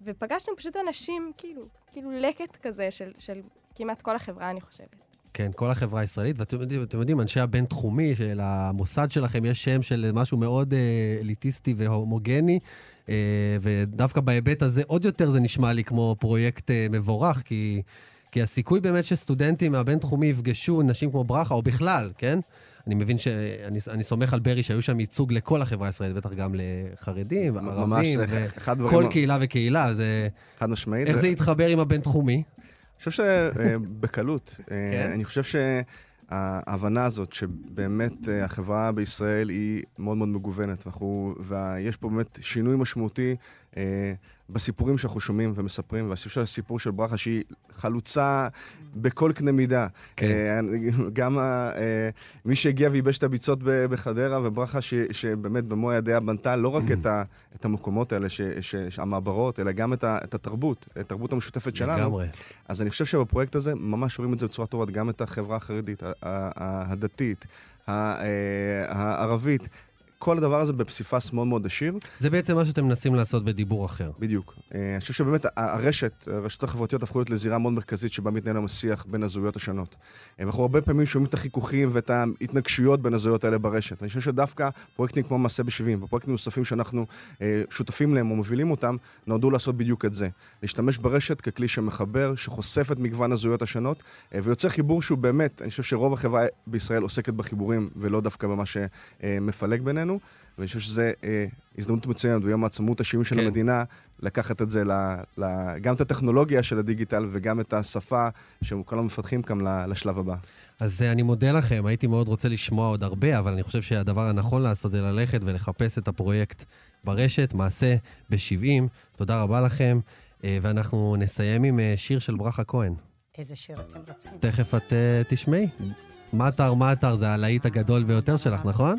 ופגשנו פשוט אנשים, כאילו, כאילו לקט כזה של, של כמעט כל החברה, אני חושבת. כן, כל החברה הישראלית, ואתם יודעים, אתם יודעים, אנשי הבינתחומי, של המוסד שלכם יש שם של משהו מאוד אה, אליטיסטי והומוגני, אה, ודווקא בהיבט הזה עוד יותר זה נשמע לי כמו פרויקט אה, מבורך, כי, כי הסיכוי באמת שסטודנטים מהבינתחומי יפגשו נשים כמו ברכה, או בכלל, כן? אני מבין שאני אני סומך על ברי שהיו שם ייצוג לכל החברה הישראלית, בטח גם לחרדים, ערבים, וכל קהילה וקהילה, זה... חד משמעית. איך זה יתחבר עם הבינתחומי? חושב שבקלות. כן? אני חושב שההבנה הזאת שבאמת אה, החברה בישראל היא מאוד מאוד מגוונת, ואנחנו- ויש פה באמת שינוי משמעותי אה, בסיפורים שאנחנו שומעים ומספרים, שהסיפור של ברכה שהיא חלוצה בכל קנה מידה. כן. אה, גם אה, מי שהגיע וייבש את הביצות בחדרה, וברכה ש- שבאמת במו ידיה בנתה לא רק את ה- את המקומות האלה, ש- ש- המעברות, אלא גם את ה- את התרבות, את התרבות המשותפת שלנו. לגמרי. אז אני חושב שבפרויקט הזה ממש רואים את זה בצורה טובה, גם את החברה החרדית, הדתית, אה, הערבית. כל הדבר הזה בפסיפס מאוד מאוד עשיר, זה בעצם מה שאתם מנסים לעשות בדיבור אחר. בדיוק. אה, אני חושב שבאמת הרשת, הרשתות החברתיות הפכו להיות לזירה מאוד מרכזית שבה מתנהל היום השיח בין הזהויות השונות. אה, ואנחנו הרבה פעמים שומעים את החיכוכים ואת ההתנגשויות בין הזהויות האלה ברשת. אני חושב שדווקא פרויקטים כמו מעשה ב-70 ופרויקטים נוספים שאנחנו אה, שותפים להם או מובילים אותם, נועדו לעשות בדיוק את זה. להשתמש ברשת ככלי שמחבר, שחושף את מגוון הזהויות השונות, ויוצר חיבור שהוא באמת, אני חושב שרוב החברה בישראל עוסקת בחיבורים ולא דווקא במה שמפלג בינינו. ואני חושב שזו אה, הזדמנות מצוינת ביום העצמאות ה-70 של כן. המדינה, לקחת את זה, ל, ל, גם את הטכנולוגיה של הדיגיטל וגם את השפה שכולם מפתחים כאן לשלב הבא. אז אה, אני מודה לכם, הייתי מאוד רוצה לשמוע עוד הרבה, אבל אני חושב שהדבר הנכון לעשות זה ללכת ולחפש את הפרויקט ברשת, מעשה ב-70. תודה רבה לכם, אה, ואנחנו נסיים עם אה, שיר של ברכה כהן. איזה שיר אתם רוצים? תכף את אה, תשמעי. מטר מטר זה הלהיט הגדול ביותר שלך, נכון?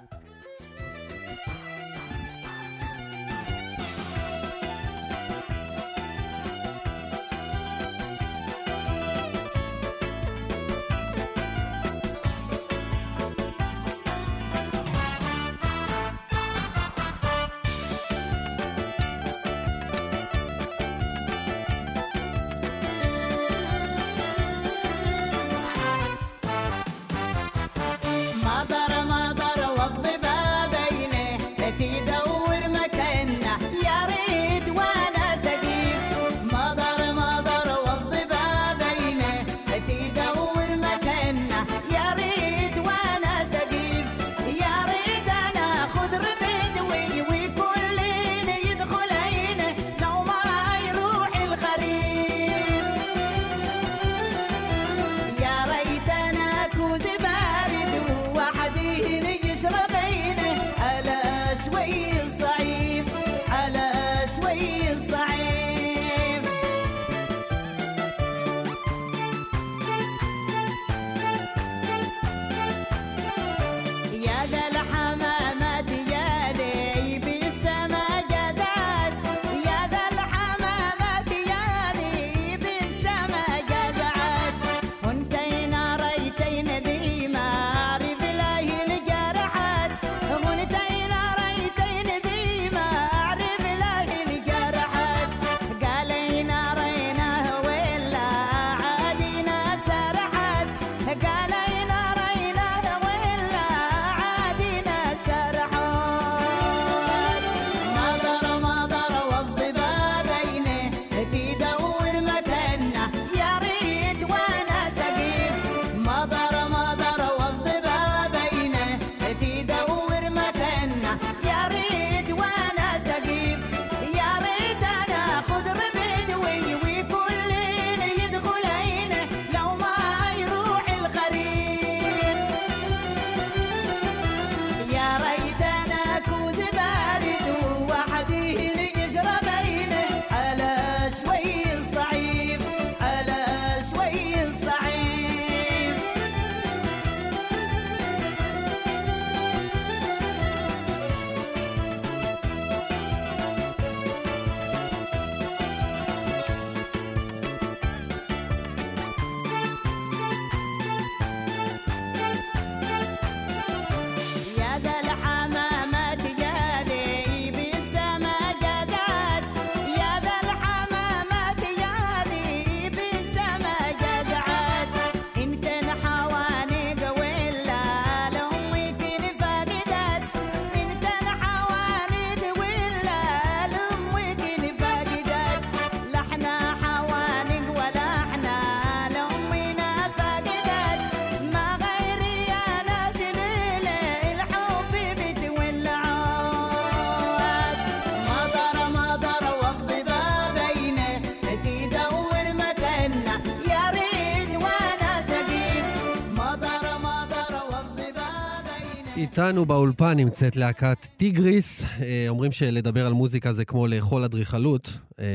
איתנו באולפן נמצאת להקת טיגריס. אה, אומרים שלדבר על מוזיקה זה כמו לאכול אדריכלות, אה,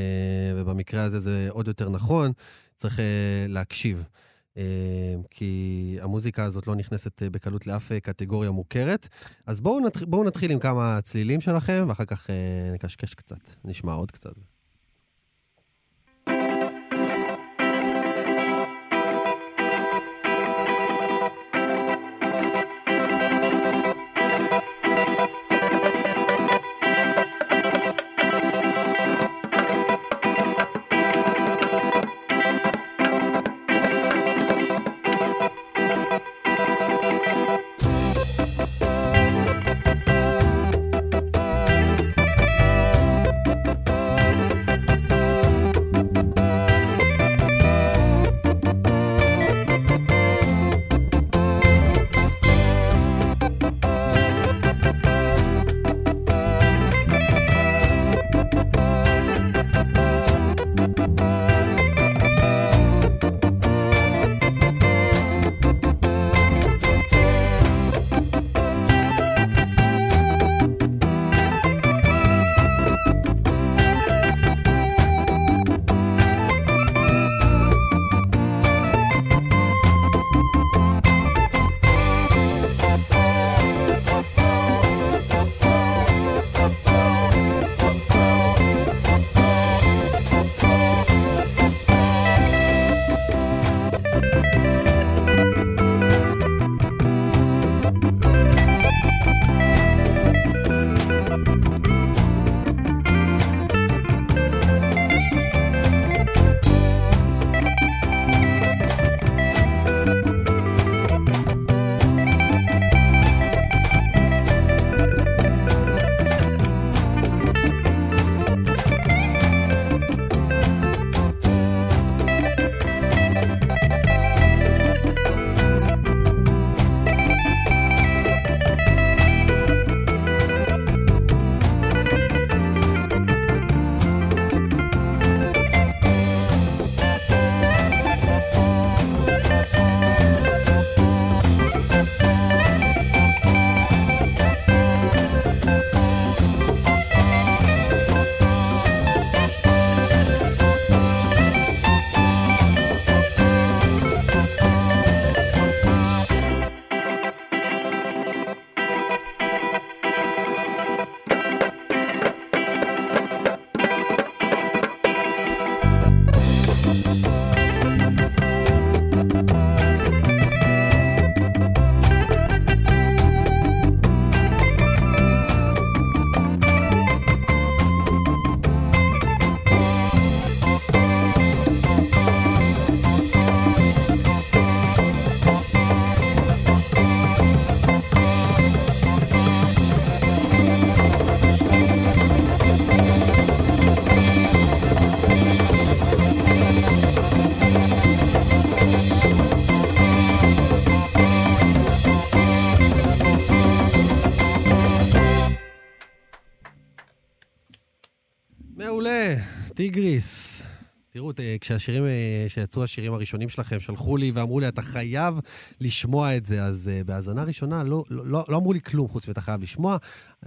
ובמקרה הזה זה עוד יותר נכון. צריך אה, להקשיב. כי המוזיקה הזאת לא נכנסת בקלות לאף קטגוריה מוכרת. אז בואו נתח... בואו נתחיל עם כמה צלילים שלכם, ואחר כך נקשקש קצת, נשמע עוד קצת. טיגריס. תראו, כשהשירים, אה, כשיצאו השירים הראשונים שלכם, שלחו לי ואמרו לי, אתה חייב לשמוע את זה. אז uh, בהאזנה ראשונה לא, לא, לא, לא אמרו לי כלום חוץ מ"אתה חייב לשמוע".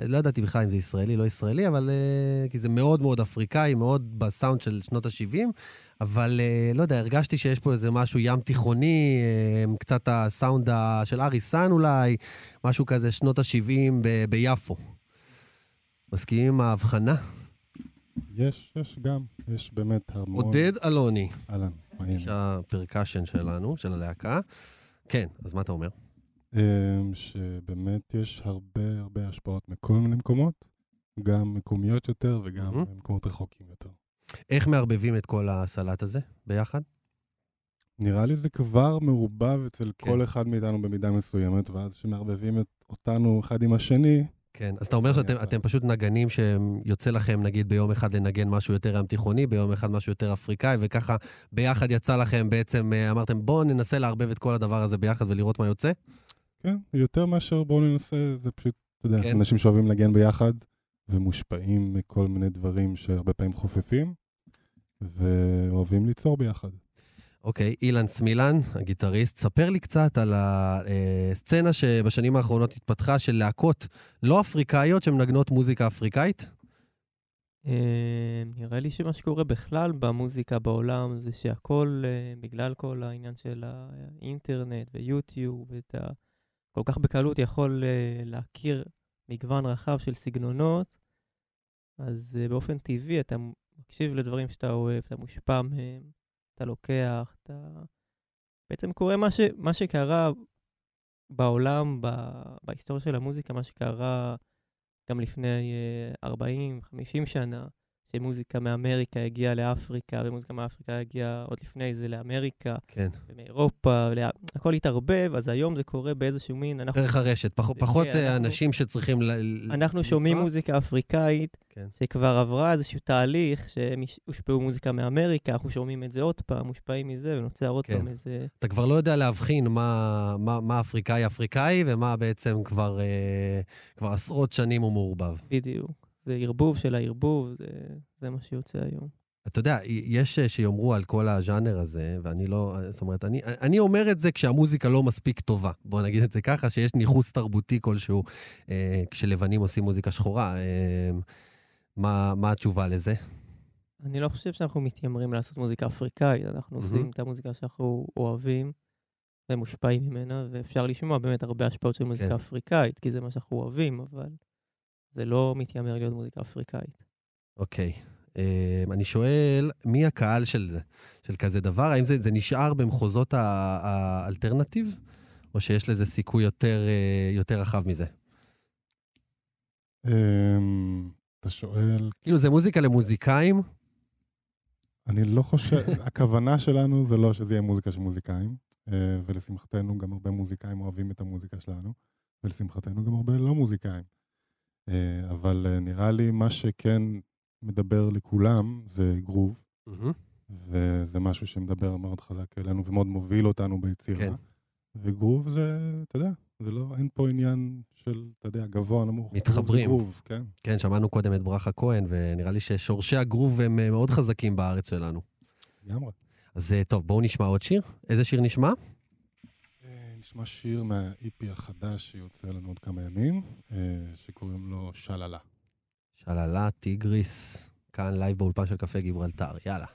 אה, לא ידעתי בכלל אם זה ישראלי, לא ישראלי, אבל... Uh, כי זה מאוד מאוד אפריקאי, מאוד בסאונד של שנות ה-70. אבל לא יודע, הרגשתי שיש פה איזה משהו ים תיכוני, קצת הסאונד של ארי סאן אולי, משהו כזה שנות ה-70 ב- ביפו. מסכימים עם ההבחנה? יש, יש גם, יש באמת המון... עודד אלוני, אהלן, מה איש הפרקשן שלנו, של הלהקה. כן, אז מה אתה אומר? אמ, שבאמת יש הרבה הרבה השפעות מכל מיני מקומות, גם מקומיות יותר וגם מהמם. מקומות רחוקים יותר. איך מערבבים את כל הסלט הזה ביחד? נראה לי זה כבר מעורבב אצל כן. כל אחד מאיתנו במידה מסוימת, ואז כשמערבבים אותנו אחד עם השני, כן, אז אתה אומר שאתם פשוט נגנים שיוצא לכם, נגיד, ביום אחד לנגן משהו יותר ים תיכוני, ביום אחד משהו יותר אפריקאי, וככה ביחד יצא לכם בעצם, אה, אמרתם, בואו ננסה לערבב את כל הדבר הזה ביחד ולראות מה יוצא? כן, יותר מאשר בואו ננסה, זה פשוט, אתה יודע, כן. אנשים שאוהבים לנגן ביחד, ומושפעים מכל מיני דברים שהרבה פעמים חופפים, ואוהבים ליצור ביחד. אוקיי, אילן סמילן, הגיטריסט, ספר לי קצת על הסצנה שבשנים האחרונות התפתחה של להקות לא אפריקאיות שמנגנות מוזיקה אפריקאית. אה, נראה לי שמה שקורה בכלל במוזיקה בעולם זה שהכל, אה, בגלל כל העניין של האינטרנט ויוטיוב, ואתה כל כך בקלות יכול אה, להכיר מגוון רחב של סגנונות, אז אה, באופן טבעי אתה מקשיב לדברים שאתה אוהב, אתה מושפע מהם, אתה לוקח, אתה... בעצם קורה מה, ש... מה שקרה בעולם, ב... בהיסטוריה של המוזיקה, מה שקרה גם לפני אה, 40-50 שנה, שמוזיקה מאמריקה הגיעה לאפריקה, ומוזיקה מאפריקה הגיעה עוד לפני זה לאמריקה, כן. ומאירופה, ולא... הכל התערבב, אז היום זה קורה באיזשהו מין... אנחנו... דרך הרשת, פח, פחות אה, אנחנו- אנשים שצריכים ל... אנחנו שומעים לנסוע. מוזיקה אפריקאית, כן. שכבר עברה איזשהו תהליך, שהם הושפעו מוזיקה מאמריקה, אנחנו שומעים את זה עוד פעם, מושפעים מזה, ונוצר עוד כן. פעם איזה... אתה כבר לא יודע להבחין מה, מה, מה אפריקאי אפריקאי ומה בעצם כבר, אה, כבר עשרות שנים הוא מעורבב. בדיוק. זה ערבוב של הערבוב, זה, זה מה שיוצא היום. אתה יודע, יש אה, שיאמרו על כל הז'אנר הזה, ואני לא, זאת אומרת, אני, אני אומר את זה כשהמוזיקה לא מספיק טובה. בוא נגיד את זה ככה, שיש ניכוס תרבותי כלשהו אה, כשלבנים עושים מוזיקה שחורה. אה, מה, מה התשובה לזה? אני לא חושב שאנחנו מתיימרים לעשות מוזיקה אפריקאית, אנחנו מהמם. עושים את המוזיקה שאנחנו אוהבים ומושפעים ממנה, ואפשר לשמוע באמת הרבה השפעות של מוזיקה כן. אפריקאית, כי זה מה שאנחנו אוהבים, אבל זה לא מתיימר להיות מוזיקה אפריקאית. אוקיי. אה, אני שואל, מי הקהל של זה, של כזה דבר? האם זה, זה נשאר במחוזות האלטרנטיב, או שיש לזה סיכוי יותר, אה, יותר רחב מזה? אמ, אתה שואל, כאילו, זה מוזיקה למוזיקאים? אני לא חושב, (laughs) הכוונה שלנו זה לא שזה יהיה מוזיקה של מוזיקאים, אה, ולשמחתנו גם הרבה מוזיקאים אוהבים את המוזיקה שלנו, ולשמחתנו גם הרבה לא מוזיקאים. אה, אבל אה, נראה לי מה שכן מדבר לכולם זה גרוב, מהמם. וזה משהו שמדבר מאוד חזק אלינו ומאוד מוביל אותנו ביצירה. כן. וגרוב זה, אתה יודע, זה לא, אין פה עניין של, אתה יודע, גבוה, נמוך. מתחברים. גרוב, כן. כן, שמענו קודם את ברכה כהן, ונראה לי ששורשי הגרוב הם אה, מאוד חזקים בארץ שלנו. לגמרי. אז טוב, בואו נשמע עוד שיר. איזה שיר נשמע? נשמע שיר מה-EP החדש שיוצא לנו עוד כמה ימים, אה, שקוראים לו שללה. שללה, טיגריס, כאן לייב באולפן של קפה גיברלטר. יאללה.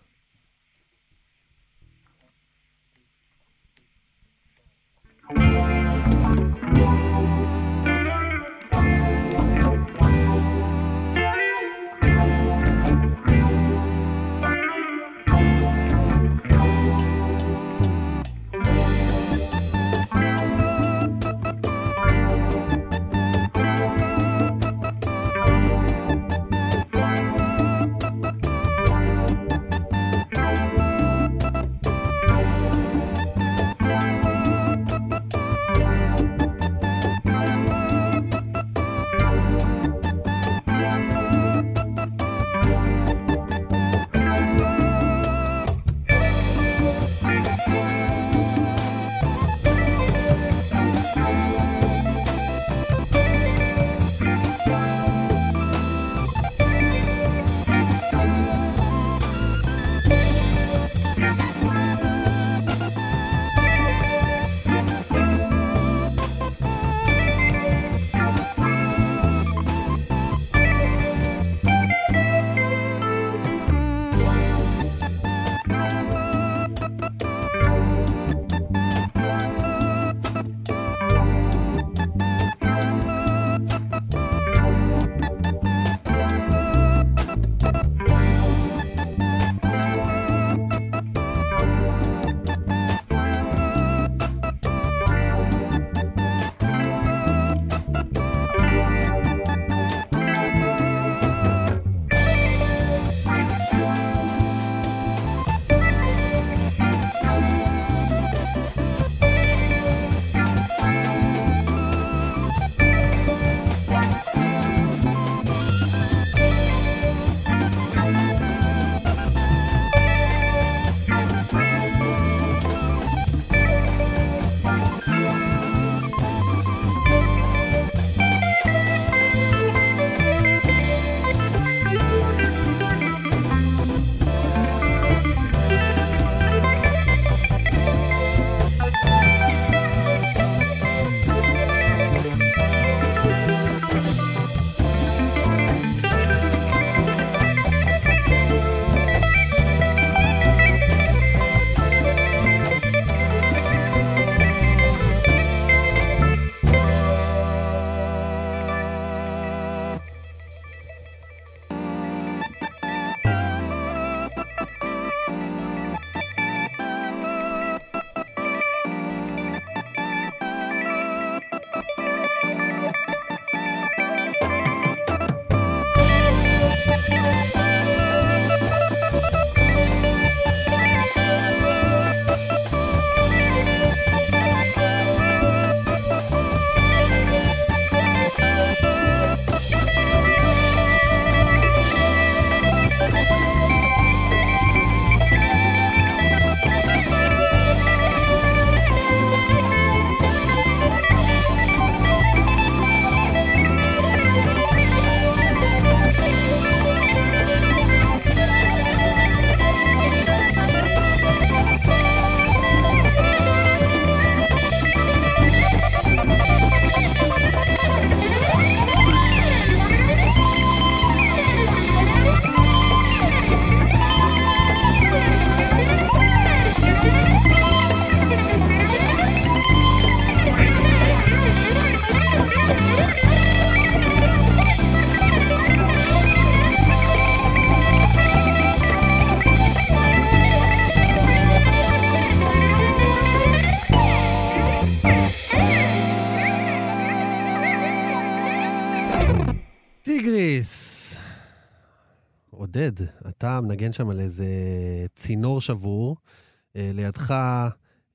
אתה מנגן שם על איזה צינור שבור. אה, לידך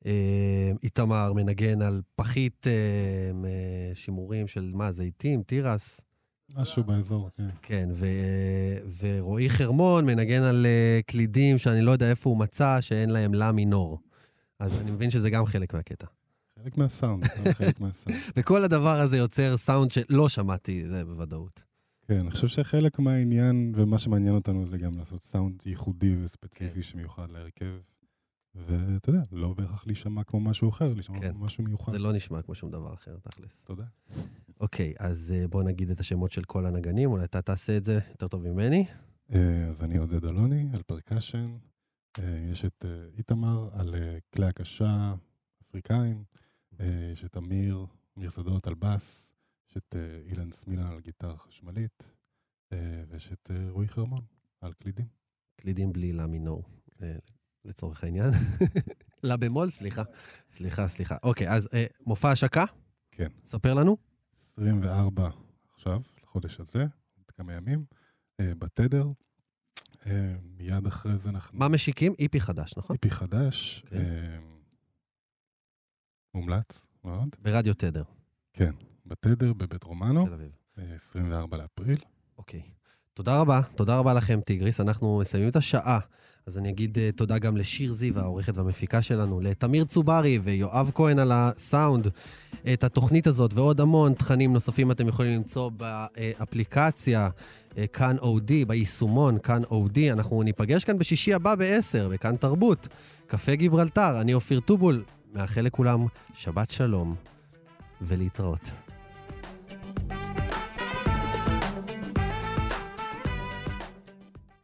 אה, איתמר מנגן על פחית אה, שימורים של מה, זיתים, תירס. משהו באזור, כן. כן, ו, ורועי חרמון מנגן על אה, קלידים שאני לא יודע איפה הוא מצא, שאין להם לה מינור. אז אני מבין שזה גם חלק מהקטע. חלק מהסאונד, זה חלק מהסאונד. (laughs) וכל הדבר הזה יוצר סאונד שלא שמעתי, זה בוודאות. כן, אני חושב שחלק מהעניין, ומה שמעניין אותנו זה גם לעשות סאונד ייחודי וספציפי שמיוחד להרכב. ואתה יודע, לא בהכרח להישמע כמו משהו אחר, להישמע כן. כמו משהו מיוחד. זה לא נשמע כמו שום דבר אחר, תכלס. תודה. אוקיי, אז אה, בוא נגיד את השמות של כל הנגנים, אולי אתה תעשה את זה יותר טוב ממני. אה, אז אני עודד אלוני, על פרקשן. אה, יש את איתמר על כלי הקשה אפריקאים. יש את אמיר, אמיר שדות על בס. יש את אה, אילן סמילן על גיטרה חשמלית. אה, ויש את אה, רועי חרמון על קלידים. קלידים בלי לה מינור, לצורך העניין. (laughs) לה במול, סליחה. סליחה, סליחה. אוקיי, אז מופע השקה? כן. ספר לנו. 24 עכשיו, לחודש הזה, עוד כמה ימים, בתדר. מיד אחרי זה אנחנו... מה משיקים? איפי חדש, נכון? איפי חדש. אה, מומלץ מאוד. ברדיו תדר. כן, בתדר בבית רומנו, תל אביב. אה, 24 לאפריל. אוקיי. תודה רבה, תודה רבה לכם, טיגריס. אנחנו מסיימים את השעה. אז אני אגיד uh, תודה גם לשיר זיו, העורכת והמפיקה שלנו, לתמיר צוברי ויואב כהן על הסאונד. את התוכנית הזאת ועוד המון תכנים נוספים אתם יכולים למצוא באפליקציה אה, כאן אודי, ביישומון כאן אודי. אנחנו ניפגש כאן בשישי הבא ב-10, בכאן תרבות. קפה גיברלטר, אני אופיר טובול, מאחל לכולם שבת שלום ולהתראות.